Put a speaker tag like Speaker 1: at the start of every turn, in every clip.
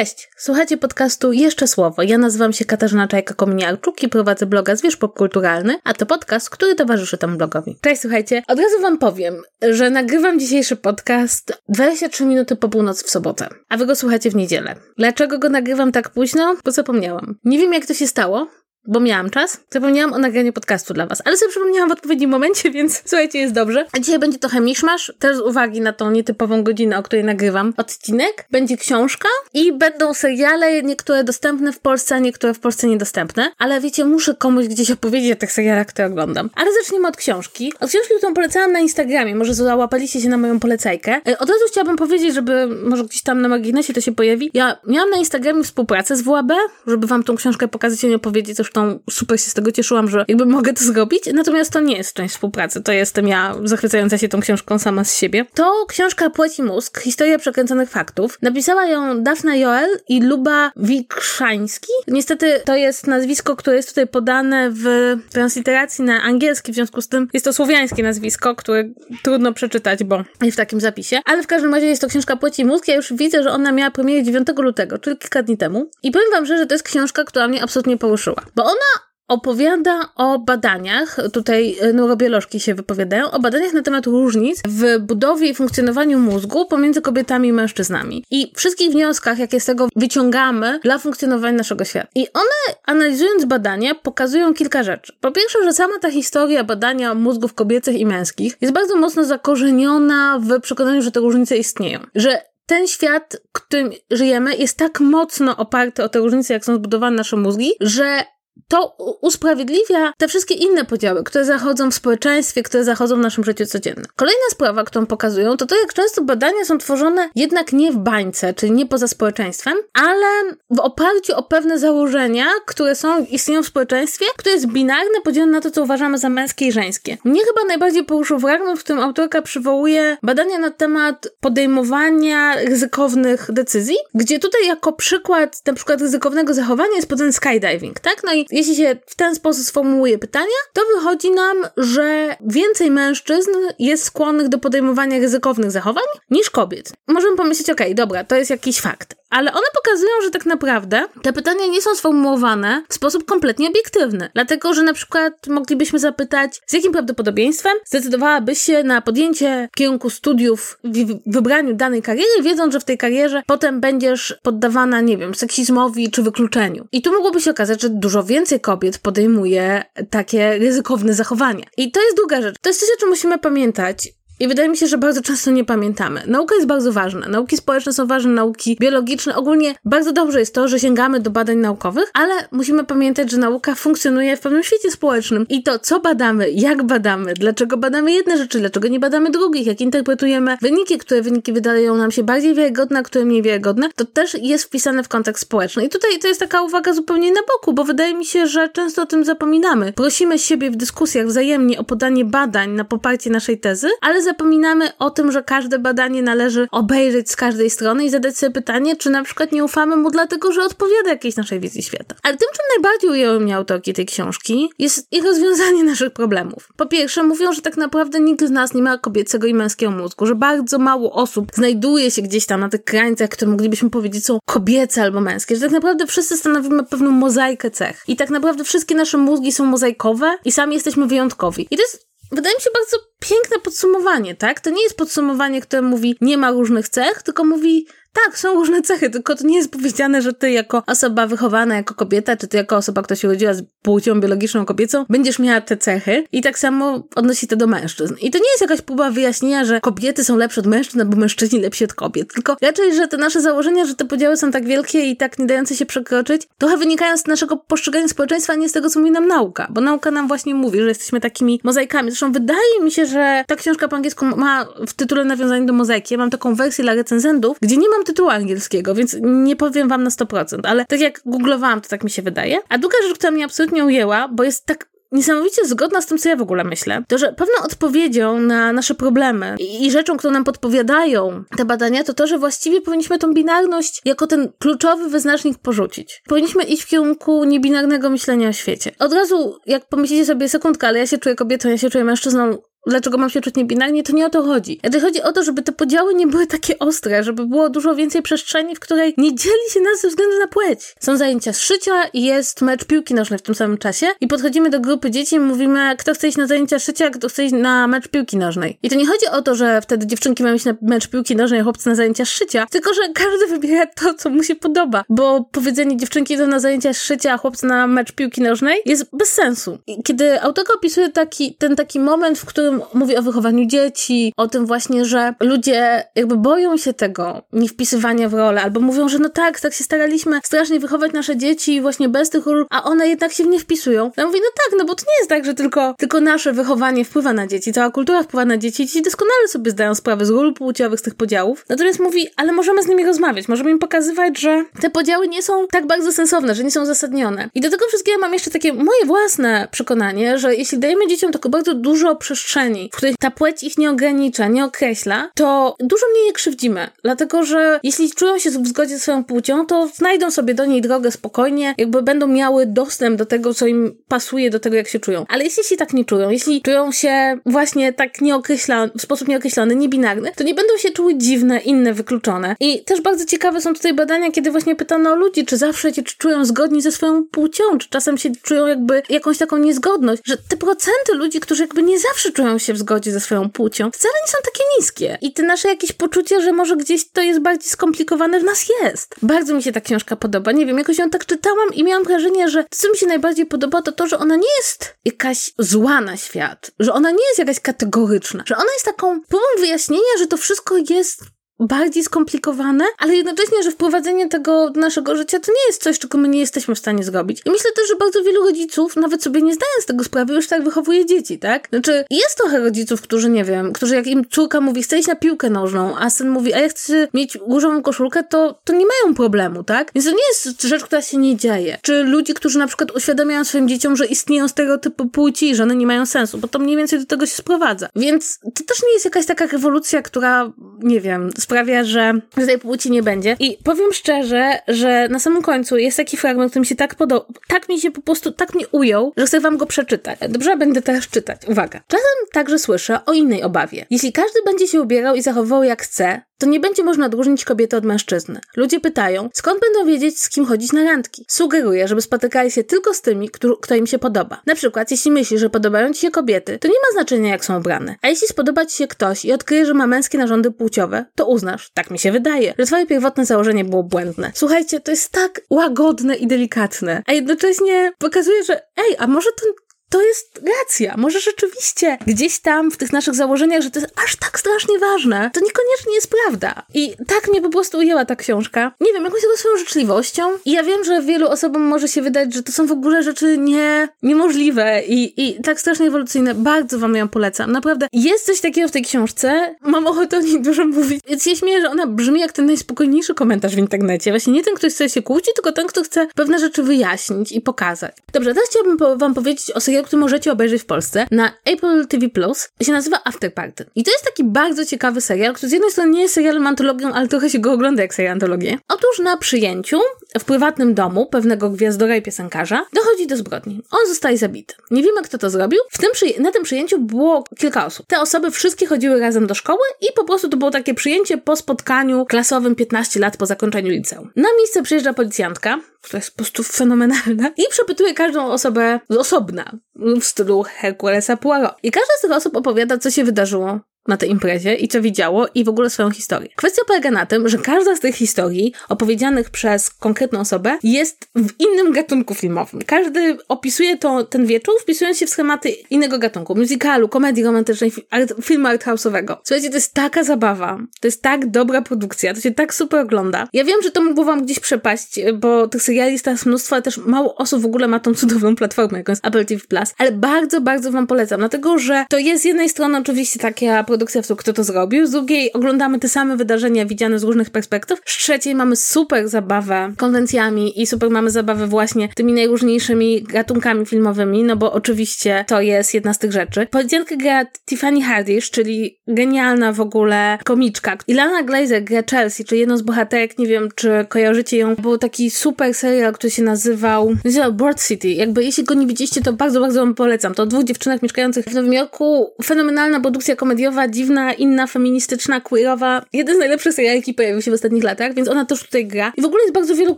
Speaker 1: Cześć, słuchacie podcastu Jeszcze Słowo. Ja nazywam się Katarzyna Czajka-Kominiarczuk i prowadzę bloga Zwierz Popkulturalny, a to podcast, który towarzyszy temu blogowi. Cześć, słuchajcie, od razu wam powiem, że nagrywam dzisiejszy podcast 23 minuty po północy w sobotę, a wy go słuchacie w niedzielę. Dlaczego go nagrywam tak późno? Bo zapomniałam. Nie wiem jak to się stało, bo miałam czas. Zapomniałam o nagraniu podcastu dla was, ale sobie przypomniałam w odpowiednim momencie, więc słuchajcie, jest dobrze. A dzisiaj będzie trochę miszmasz, też z uwagi na tą nietypową godzinę, o której nagrywam odcinek. Będzie książka i będą seriale, niektóre dostępne w Polsce, a niektóre w Polsce niedostępne. Ale wiecie, muszę komuś gdzieś opowiedzieć o tych serialach, które oglądam. Ale zaczniemy od książki. Od książki, którą polecałam na Instagramie. Może załapaliście się na moją polecajkę. E, od razu chciałabym powiedzieć, żeby może gdzieś tam na marginesie to się pojawi. Ja miałam na Instagramie współpracę z WAB, żeby wam tą książkę pokazać i nie opowiedzieć, coś zresztą super się z tego cieszyłam, że jakby mogę to zrobić, natomiast to nie jest część współpracy, to jestem ja zachwycająca się tą książką sama z siebie. To książka Płeć i Mózg, historia przekręconych faktów. Napisała ją Dafna Joel i Luba Wikrzański. Niestety to jest nazwisko, które jest tutaj podane w transliteracji na angielski, w związku z tym jest to słowiańskie nazwisko, które trudno przeczytać, bo w takim zapisie. Ale w każdym razie jest to książka Płeć i Mózg. Ja już widzę, że ona miała premierę 9 lutego, czyli kilka dni temu. I powiem wam, że to jest książka, która mnie absolutnie poruszyła. Bo ona opowiada o badaniach, tutaj neurobiolożki się wypowiadają, o badaniach na temat różnic w budowie i funkcjonowaniu mózgu pomiędzy kobietami i mężczyznami. I wszystkich wnioskach, jakie z tego wyciągamy dla funkcjonowania naszego świata. I one, analizując badania, pokazują kilka rzeczy. Po pierwsze, że sama ta historia badania mózgów kobiecych i męskich jest bardzo mocno zakorzeniona w przekonaniu, że te różnice istnieją. Że ten świat, w którym żyjemy, jest tak mocno oparty o te różnice, jak są zbudowane nasze mózgi, że to usprawiedliwia te wszystkie inne podziały, które zachodzą w społeczeństwie, które zachodzą w naszym życiu codziennym. Kolejna sprawa, którą pokazują, to to, jak często badania są tworzone jednak nie w bańce, czyli nie poza społeczeństwem, ale w oparciu o pewne założenia, które są, istnieją w społeczeństwie, które jest binarne, podzielone na to, co uważamy za męskie i żeńskie. Mnie chyba najbardziej poruszył fragment, w którym autorka przywołuje badania na temat podejmowania ryzykownych decyzji, gdzie tutaj jako przykład na przykład ryzykownego zachowania jest podany skydiving, tak? No i jeśli się w ten sposób sformułuje pytania, to wychodzi nam, że więcej mężczyzn jest skłonnych do podejmowania ryzykownych zachowań niż kobiet. Możemy pomyśleć, okej, okay, dobra, to jest jakiś fakt. Ale one pokazują, że tak naprawdę te pytania nie są sformułowane w sposób kompletnie obiektywny. Dlatego, że na przykład moglibyśmy zapytać, z jakim prawdopodobieństwem zdecydowałabyś się na podjęcie kierunku studiów w wybraniu danej kariery, wiedząc, że w tej karierze potem będziesz poddawana, nie wiem, seksizmowi czy wykluczeniu. I tu mogłoby się okazać, że dużo więcej kobiet podejmuje takie ryzykowne zachowania. I to jest druga rzecz. To jest coś, o czym musimy pamiętać. I wydaje mi się, że bardzo często nie pamiętamy. Nauka jest bardzo ważna. Nauki społeczne są ważne, nauki biologiczne. Ogólnie bardzo dobrze jest to, że sięgamy do badań naukowych, ale musimy pamiętać, że nauka funkcjonuje w pewnym świecie społecznym. I to, co badamy, jak badamy, dlaczego badamy jedne rzeczy, dlaczego nie badamy drugich, jak interpretujemy wyniki, które wyniki wydają nam się bardziej wiarygodne, a które mniej wiarygodne, to też jest wpisane w kontekst społeczny. I tutaj to jest taka uwaga zupełnie na boku, bo wydaje mi się, że często o tym zapominamy. Prosimy siebie w dyskusjach wzajemnie o podanie badań na poparcie naszej tezy, ale zapominamy o tym, że każde badanie należy obejrzeć z każdej strony i zadać sobie pytanie, czy na przykład nie ufamy mu dlatego, że odpowiada jakiejś naszej wizji świata. Ale tym, czym najbardziej ujęły mnie autorki tej książki, jest ich rozwiązanie naszych problemów. Po pierwsze, mówią, że tak naprawdę nikt z nas nie ma kobiecego i męskiego mózgu, że bardzo mało osób znajduje się gdzieś tam na tych krańcach, które moglibyśmy powiedzieć są kobiece albo męskie, że tak naprawdę wszyscy stanowimy pewną mozaikę cech. I tak naprawdę wszystkie nasze mózgi są mozaikowe i sami jesteśmy wyjątkowi. I to jest wydaje mi się bardzo piękne podsumowanie, tak? To nie jest podsumowanie, które mówi nie ma różnych cech, tylko mówi tak, są różne cechy, tylko to nie jest powiedziane, że ty jako osoba wychowana jako kobieta, czy ty jako osoba, która się urodziła z płcią biologiczną kobiecą, będziesz miała te cechy i tak samo odnosi to do mężczyzn. I to nie jest jakaś próba wyjaśnienia, że kobiety są lepsze od mężczyzn, albo mężczyźni lepsi od kobiet, tylko raczej, że te nasze założenia, że te podziały są tak wielkie i tak nie dające się przekroczyć, trochę wynikają z naszego postrzegania społeczeństwa, a nie z tego, co mówi nam nauka, bo nauka nam właśnie mówi, że jesteśmy takimi mozaikami. Zresztą wydaje mi się, że ta książka po angielsku ma w tytule nawiązanie do mozaiki. Ja mam taką wersję dla recenzentów, gdzie nie mam tytułu angielskiego, więc nie powiem wam na 100%, ale tak jak googlowałam, to tak mi się wydaje. A druga rzecz, która mnie absolutnie ujęła, bo jest tak niesamowicie zgodna z tym, co ja w ogóle myślę, to że pewną odpowiedzią na nasze problemy i, i rzeczą, którą nam podpowiadają te badania, to to, że właściwie powinniśmy tą binarność jako ten kluczowy wyznacznik porzucić. Powinniśmy iść w kierunku niebinarnego myślenia o świecie. Od razu, jak pomyślicie sobie sekundkę, ale ja się czuję kobietą, ja się czuję mężczyzną, dlaczego mam się czuć niebinarnie, to nie o to chodzi. To chodzi o to, żeby te podziały nie były takie ostre, żeby było dużo więcej przestrzeni, w której nie dzieli się nas ze względu na płeć. Są zajęcia z szycia i jest mecz piłki nożnej w tym samym czasie i podchodzimy do grupy dzieci i mówimy, kto chce iść na zajęcia szycia, kto chce iść na mecz piłki nożnej. I to nie chodzi o to, że wtedy dziewczynki mają iść na mecz piłki nożnej, a chłopcy na zajęcia szycia, tylko że każdy wybiera to, co mu się podoba, bo powiedzenie dziewczynki idą na zajęcia szycia, a chłopcy na mecz piłki nożnej jest bez sensu. I kiedy autorka opisuje taki, ten taki moment, w którym mówi o wychowaniu dzieci, o tym właśnie, że ludzie jakby boją się tego nie wpisywania w rolę, albo mówią, że no tak, tak się staraliśmy strasznie wychować nasze dzieci właśnie bez tych ról, a one jednak się w nie wpisują. Ja mówię, no tak, no bo to nie jest tak, że tylko, tylko nasze wychowanie wpływa na dzieci, cała kultura wpływa na dzieci, dzieci doskonale sobie zdają sprawę z ról płciowych, z tych podziałów. Natomiast mówi, ale możemy z nimi rozmawiać, możemy im pokazywać, że te podziały nie są tak bardzo sensowne, że nie są uzasadnione. I do tego wszystkiego mam jeszcze takie moje własne przekonanie, że jeśli dajemy dzieciom tylko bardzo dużo przestrzeni, w której ta płeć ich nie ogranicza, nie określa, to dużo mniej je krzywdzimy. Dlatego, że jeśli czują się w zgodzie ze swoją płcią, to znajdą sobie do niej drogę spokojnie, jakby będą miały dostęp do tego, co im pasuje, do tego, jak się czują. Ale jeśli się tak nie czują, jeśli czują się właśnie tak nieokreślony, w sposób nieokreślony, niebinarny, to nie będą się czuły dziwne, inne, wykluczone. I też bardzo ciekawe są tutaj badania, kiedy właśnie pytano ludzi, czy zawsze się czują zgodni ze swoją płcią, czy czasem się czują jakby jakąś taką niezgodność, że te procenty ludzi, którzy jakby nie zawsze czują się w zgodzie ze swoją płcią, wcale nie są takie niskie. I te nasze jakieś poczucie, że może gdzieś to jest bardziej skomplikowane w nas jest. Bardzo mi się ta książka podoba. Nie wiem, jakoś ją tak czytałam i miałam wrażenie, że to, co mi się najbardziej podoba, to to, że ona nie jest jakaś zła na świat, że ona nie jest jakaś kategoryczna, że ona jest taką próbą wyjaśnienia, że to wszystko jest bardziej skomplikowane, ale jednocześnie, że wprowadzenie tego do naszego życia to nie jest coś, czego my nie jesteśmy w stanie zrobić. I myślę też, że bardzo wielu rodziców, nawet sobie nie zdając tego sprawy, już tak wychowuje dzieci, tak? Znaczy, jest trochę rodziców, którzy, nie wiem, którzy jak im córka mówi, chce iść na piłkę nożną, a syn mówi, a ja chcę mieć różową koszulkę, to, to nie mają problemu, tak? Więc to nie jest rzecz, która się nie dzieje. Czy ludzi, którzy na przykład uświadamiają swoim dzieciom, że istnieją stereotypy płci, że one nie mają sensu, bo to mniej więcej do tego się sprowadza. Więc to też nie jest jakaś taka rewolucja, która, nie wiem, sprawia, że, tej płci nie będzie. I powiem szczerze, że na samym końcu jest taki fragment, który mi się tak podoba, tak mi się po prostu, tak mnie ujął, że chcę wam go przeczytać. Dobrze, będę teraz czytać. Uwaga. Czasem także słyszę o innej obawie. Jeśli każdy będzie się ubierał i zachowywał jak chce, to nie będzie można odróżnić kobiety od mężczyzny. Ludzie pytają, skąd będą wiedzieć, z kim chodzić na randki? Sugeruję, żeby spotykali się tylko z tymi, kto, kto im się podoba. Na przykład, jeśli myślisz, że podobają ci się kobiety, to nie ma znaczenia, jak są ubrane. A jeśli spodoba ci się ktoś i odkryje, że ma męskie narządy płciowe, to uznasz, tak mi się wydaje, że twoje pierwotne założenie było błędne. Słuchajcie, to jest tak łagodne i delikatne, a jednocześnie pokazuje, że ej, a może to to jest racja. Może rzeczywiście gdzieś tam w tych naszych założeniach, że to jest aż tak strasznie ważne, to niekoniecznie jest prawda. I tak mnie po prostu ujęła ta książka. Nie wiem, jakąś taką swoją życzliwością. I ja wiem, że wielu osobom może się wydać, że to są w ogóle rzeczy nie, niemożliwe i, i tak strasznie ewolucyjne. Bardzo wam ją polecam. Naprawdę jest coś takiego w tej książce. Mam ochotę o niej dużo mówić. Więc się śmieję, że ona brzmi jak ten najspokojniejszy komentarz w internecie. Właśnie nie ten, ktoś chce się kłócić, tylko ten, kto chce pewne rzeczy wyjaśnić i pokazać. Dobrze, teraz chciałabym po, wam powiedzieć o serialu, który możecie obejrzeć w Polsce na Apple TV Plus. Się nazywa After Party. I to jest taki bardzo ciekawy serial, który z jednej strony nie jest serialem antologią, ale trochę się go ogląda jak serial antologię. Otóż na przyjęciu w prywatnym domu pewnego gwiazdora i piosenkarza dochodzi do zbrodni. On zostaje zabity. Nie wiemy, kto to zrobił. W tym na tym przyjęciu było kilka osób. Te osoby wszystkie chodziły razem do szkoły i po prostu to było takie przyjęcie po spotkaniu klasowym 15 lat po zakończeniu liceum. Na miejsce przyjeżdża policjantka, która jest po prostu fenomenalna i przepytuje każdą osobę z osobna w stylu Herkulesa Poirot. I każda z tych osób opowiada, co się wydarzyło na tej imprezie i co widziało i w ogóle swoją historię. Kwestia polega na tym, że każda z tych historii opowiedzianych przez konkretną osobę jest w innym gatunku filmowym. Każdy opisuje to, ten wieczór wpisując się w schematy innego gatunku. Musicalu, komedii romantycznej, art, filmu arthouse'owego. Słuchajcie, to jest taka zabawa. To jest tak dobra produkcja. To się tak super ogląda. Ja wiem, że to mogło wam gdzieś przepaść, bo tych seriali jest teraz mnóstwo, ale też mało osób w ogóle ma tą cudowną platformę, jaką jest Apple TV Plus. Ale bardzo, bardzo wam polecam, dlatego, że to jest z jednej strony oczywiście taka produkcja, w kto to zrobił, z drugiej oglądamy te same wydarzenia widziane z różnych perspektyw, z trzeciej mamy super zabawę konwencjami i super mamy zabawę właśnie tymi najróżniejszymi gatunkami filmowymi, no bo oczywiście to jest jedna z tych rzeczy. Policjantkę gra Tiffany Haddish, czyli genialna w ogóle komiczka. Ilana Glazer gra Chelsea, czyli jedną z bohaterek, nie wiem czy kojarzycie ją, był taki super serial, który się nazywał, nazywał Broad City. Jakby jeśli go nie widzieliście, to bardzo, bardzo wam polecam. To o dwóch dziewczynach mieszkających w Nowym Jorku. Fenomenalna produkcja komediowa, dziwna, inna, feministyczna, queerowa. Jeden z najlepszych seriali, jaki pojawił się w ostatnich latach, więc ona też tutaj gra. I w ogóle jest bardzo wielu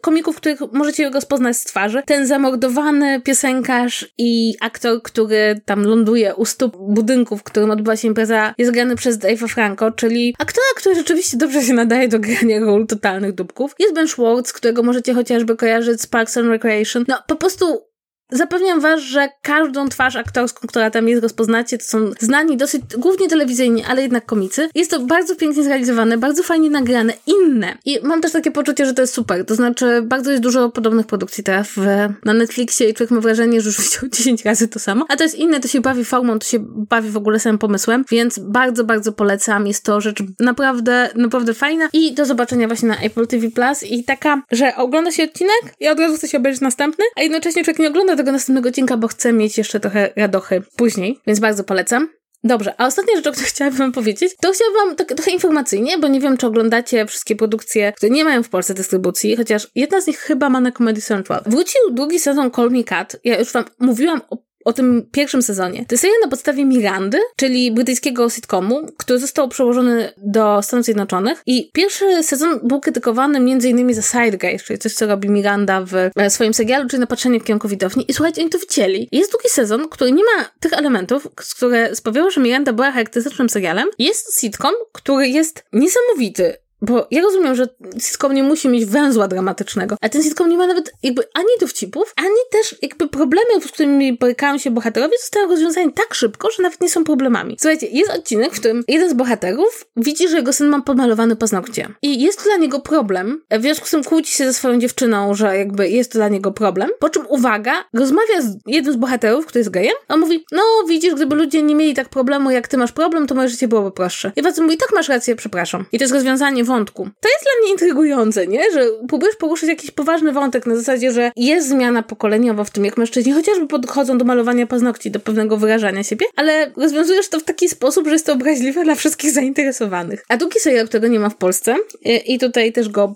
Speaker 1: komików, których możecie rozpoznać z twarzy. Ten zamordowany piosenkarz i aktor, który tam ląduje u stóp budynku, w którym odbywa się impreza, jest grany przez Dave'a Franco, czyli aktora, który rzeczywiście dobrze się nadaje do grania ról totalnych dupków. Jest Ben Schwartz, którego możecie chociażby kojarzyć z Parks and Recreation. No, po prostu Zapewniam was, że każdą twarz aktorską, która tam jest, rozpoznacie. To są znani dosyć, głównie telewizyjni, ale jednak komicy. Jest to bardzo pięknie zrealizowane, bardzo fajnie nagrane, inne. I mam też takie poczucie, że to jest super. To znaczy, bardzo jest dużo podobnych produkcji teraz w, na Netflixie i człowiek ma wrażenie, że już widział 10 razy to samo. A to jest inne, to się bawi formą, to się bawi w ogóle samym pomysłem, więc bardzo, bardzo polecam. Jest to rzecz naprawdę, naprawdę fajna i do zobaczenia właśnie na Apple TV Plus i taka, że ogląda się odcinek i od razu chce się obejrzeć następny, a jednocześnie człowiek nie ogląda następnego odcinka, bo chcę mieć jeszcze trochę radochy później, więc bardzo polecam. Dobrze, a ostatnia rzecz, o której chciałabym wam powiedzieć, to chciałabym wam tak, trochę informacyjnie, bo nie wiem, czy oglądacie wszystkie produkcje, które nie mają w Polsce dystrybucji, chociaż jedna z nich chyba ma na Comedy Central. Wrócił drugi sezon Call Me Cat. Ja już wam mówiłam o o tym pierwszym sezonie. To jest serial na podstawie Mirandy, czyli brytyjskiego sitcomu, który został przełożony do Stanów Zjednoczonych i pierwszy sezon był krytykowany m.in. za side guy, czyli coś, co robi Miranda w e, swoim serialu, czyli napatrzenie w kierunku widowni. I słuchajcie, oni to widzieli. Jest drugi sezon, który nie ma tych elementów, które sprawiały, że Miranda była charakterystycznym serialem. Jest sitcom, który jest niesamowity bo ja rozumiem, że sitcom nie musi mieć węzła dramatycznego, a ten sitcom nie ma nawet jakby ani dowcipów, ani też jakby problemów, z którymi borykają się bohaterowie, zostają rozwiązani tak szybko, że nawet nie są problemami. Słuchajcie, jest odcinek, w którym jeden z bohaterów widzi, że jego syn ma podmalowany paznokcie. I jest to dla niego problem, w związku z tym kłóci się ze swoją dziewczyną, że jakby jest to dla niego problem, po czym uwaga, rozmawia z jednym z bohaterów, który jest gejem, on mówi, no widzisz, gdyby ludzie nie mieli tak problemu, jak ty masz problem, to moje życie byłoby prostsze. I facet mówi, tak masz rację, przepraszam. I to jest rozwiązanie wątku. To jest dla mnie intrygujące, nie? Że próbujesz poruszyć jakiś poważny wątek na zasadzie, że jest zmiana pokoleniowa w tym, jak mężczyźni chociażby podchodzą do malowania paznokci, do pewnego wyrażania siebie, ale rozwiązujesz to w taki sposób, że jest to obraźliwe dla wszystkich zainteresowanych. A drugi serial, którego nie ma w Polsce i tutaj też go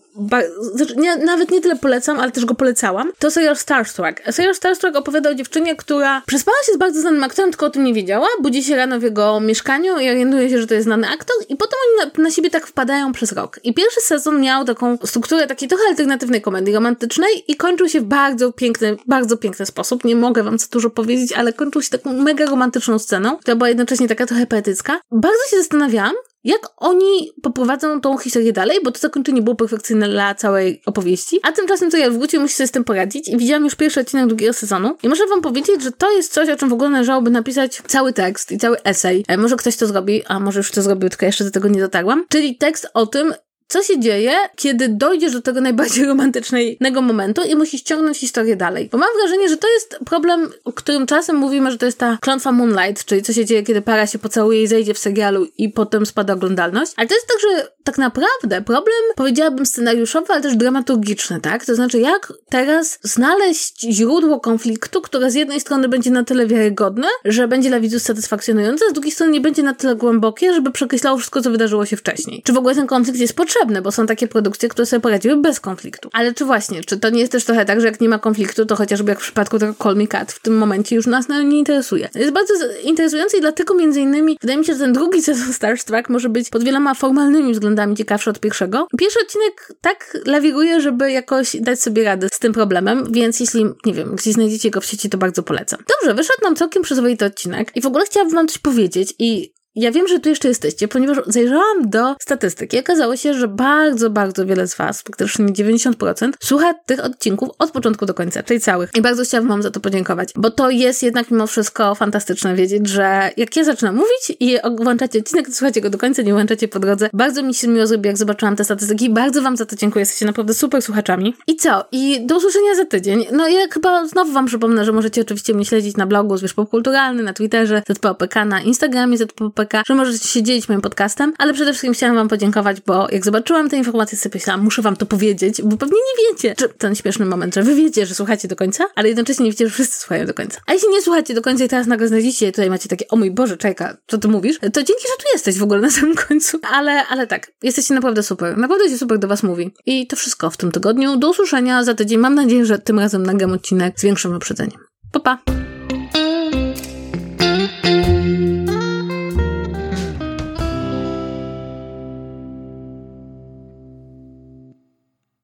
Speaker 1: znaczy, nie, nawet nie tyle polecam, ale też go polecałam, to serial Starstruck. Serial Starstruck opowiada o dziewczynie, która przespała się z bardzo znanym aktorem, tylko o tym nie wiedziała, budzi się rano w jego mieszkaniu i orientuje się, że to jest znany aktor i potem oni na, na siebie tak wpadają przez rok. I pierwszy sezon miał taką strukturę takiej trochę alternatywnej komedii romantycznej i kończył się w bardzo piękny, bardzo piękny sposób. Nie mogę wam za dużo powiedzieć, ale kończył się taką mega romantyczną sceną, która była jednocześnie taka trochę poetycka. Bardzo się zastanawiałam, jak oni poprowadzą tą historię dalej, bo to zakończenie było perfekcyjne dla całej opowieści. A tymczasem to ja wrócił, musi sobie z tym poradzić i widziałam już pierwszy odcinek drugiego sezonu i muszę wam powiedzieć, że to jest coś, o czym w ogóle należałoby napisać cały tekst i cały esej. E, może ktoś to zrobi, a może już to zrobił, tylko jeszcze do tego nie dotarłam. Czyli tekst o tym, co się dzieje, kiedy dojdziesz do tego najbardziej romantycznego momentu i musisz ciągnąć historię dalej. Bo mam wrażenie, że to jest problem, o którym czasem mówimy, że to jest ta klątwa Moonlight, czyli co się dzieje, kiedy para się pocałuje i zejdzie w serialu i potem spada oglądalność. Ale to jest także tak naprawdę problem, powiedziałabym scenariuszowy, ale też dramaturgiczny, tak? To znaczy, jak teraz znaleźć źródło konfliktu, które z jednej strony będzie na tyle wiarygodne, że będzie dla widzów satysfakcjonujące, a z drugiej strony nie będzie na tyle głębokie, żeby przekreślało wszystko, co wydarzyło się wcześniej. Czy w ogóle ten konflikt jest potrzebny? Potrzebne, bo są takie produkcje, które sobie poradziły bez konfliktu. Ale czy właśnie, czy to nie jest też trochę tak, że jak nie ma konfliktu, to chociażby jak w przypadku tego Call Me w tym momencie już nas nie interesuje. Jest bardzo interesujący i dlatego między innymi wydaje mi się, że ten drugi sezon Star Trek może być pod wieloma formalnymi względami ciekawszy od pierwszego. Pierwszy odcinek tak lawiruje, żeby jakoś dać sobie radę z tym problemem, więc jeśli, nie wiem, gdzieś znajdziecie go w sieci, to bardzo polecam. Dobrze, wyszedł nam całkiem przyzwoity odcinek i w ogóle chciałabym wam coś powiedzieć i ja wiem, że tu jeszcze jesteście, ponieważ zajrzałam do statystyki i okazało się, że bardzo, bardzo wiele z Was, praktycznie 90%, słucha tych odcinków od początku do końca, czyli całych. I bardzo chciałabym Wam za to podziękować, bo to jest jednak mimo wszystko fantastyczne wiedzieć, że jak ja zaczynam mówić i włączacie odcinek, to słuchacie go do końca, nie włączacie po drodze. Bardzo mi się miło zrobi, jak zobaczyłam te statystyki. Bardzo Wam za to dziękuję, jesteście naprawdę super słuchaczami. I co? I do usłyszenia za tydzień. No ja chyba znowu Wam przypomnę, że możecie oczywiście mnie śledzić na blogu Zwierz Popkulturalny, na Twitterze, ZPOPK, na Instagramie ZPOPK, Że możecie się dzielić moim podcastem, ale przede wszystkim chciałam wam podziękować, bo jak zobaczyłam te informacje, sobie myślałam, muszę wam to powiedzieć, bo pewnie nie wiecie, że ten śmieszny moment, że wy wiecie, że słuchacie do końca, ale jednocześnie nie wiecie, że wszyscy słuchają do końca. A jeśli nie słuchacie do końca i teraz nagle znajdziecie tutaj macie takie, o mój Boże, czeka, co ty mówisz? To dzięki, że tu jesteś w ogóle na samym końcu. Ale, ale tak, jesteście naprawdę super. Naprawdę się super do was mówi. I to wszystko w tym tygodniu. Do usłyszenia za tydzień. Mam nadzieję, że tym razem nagram odcinek z większym wyprzedzeniem. Pa, pa!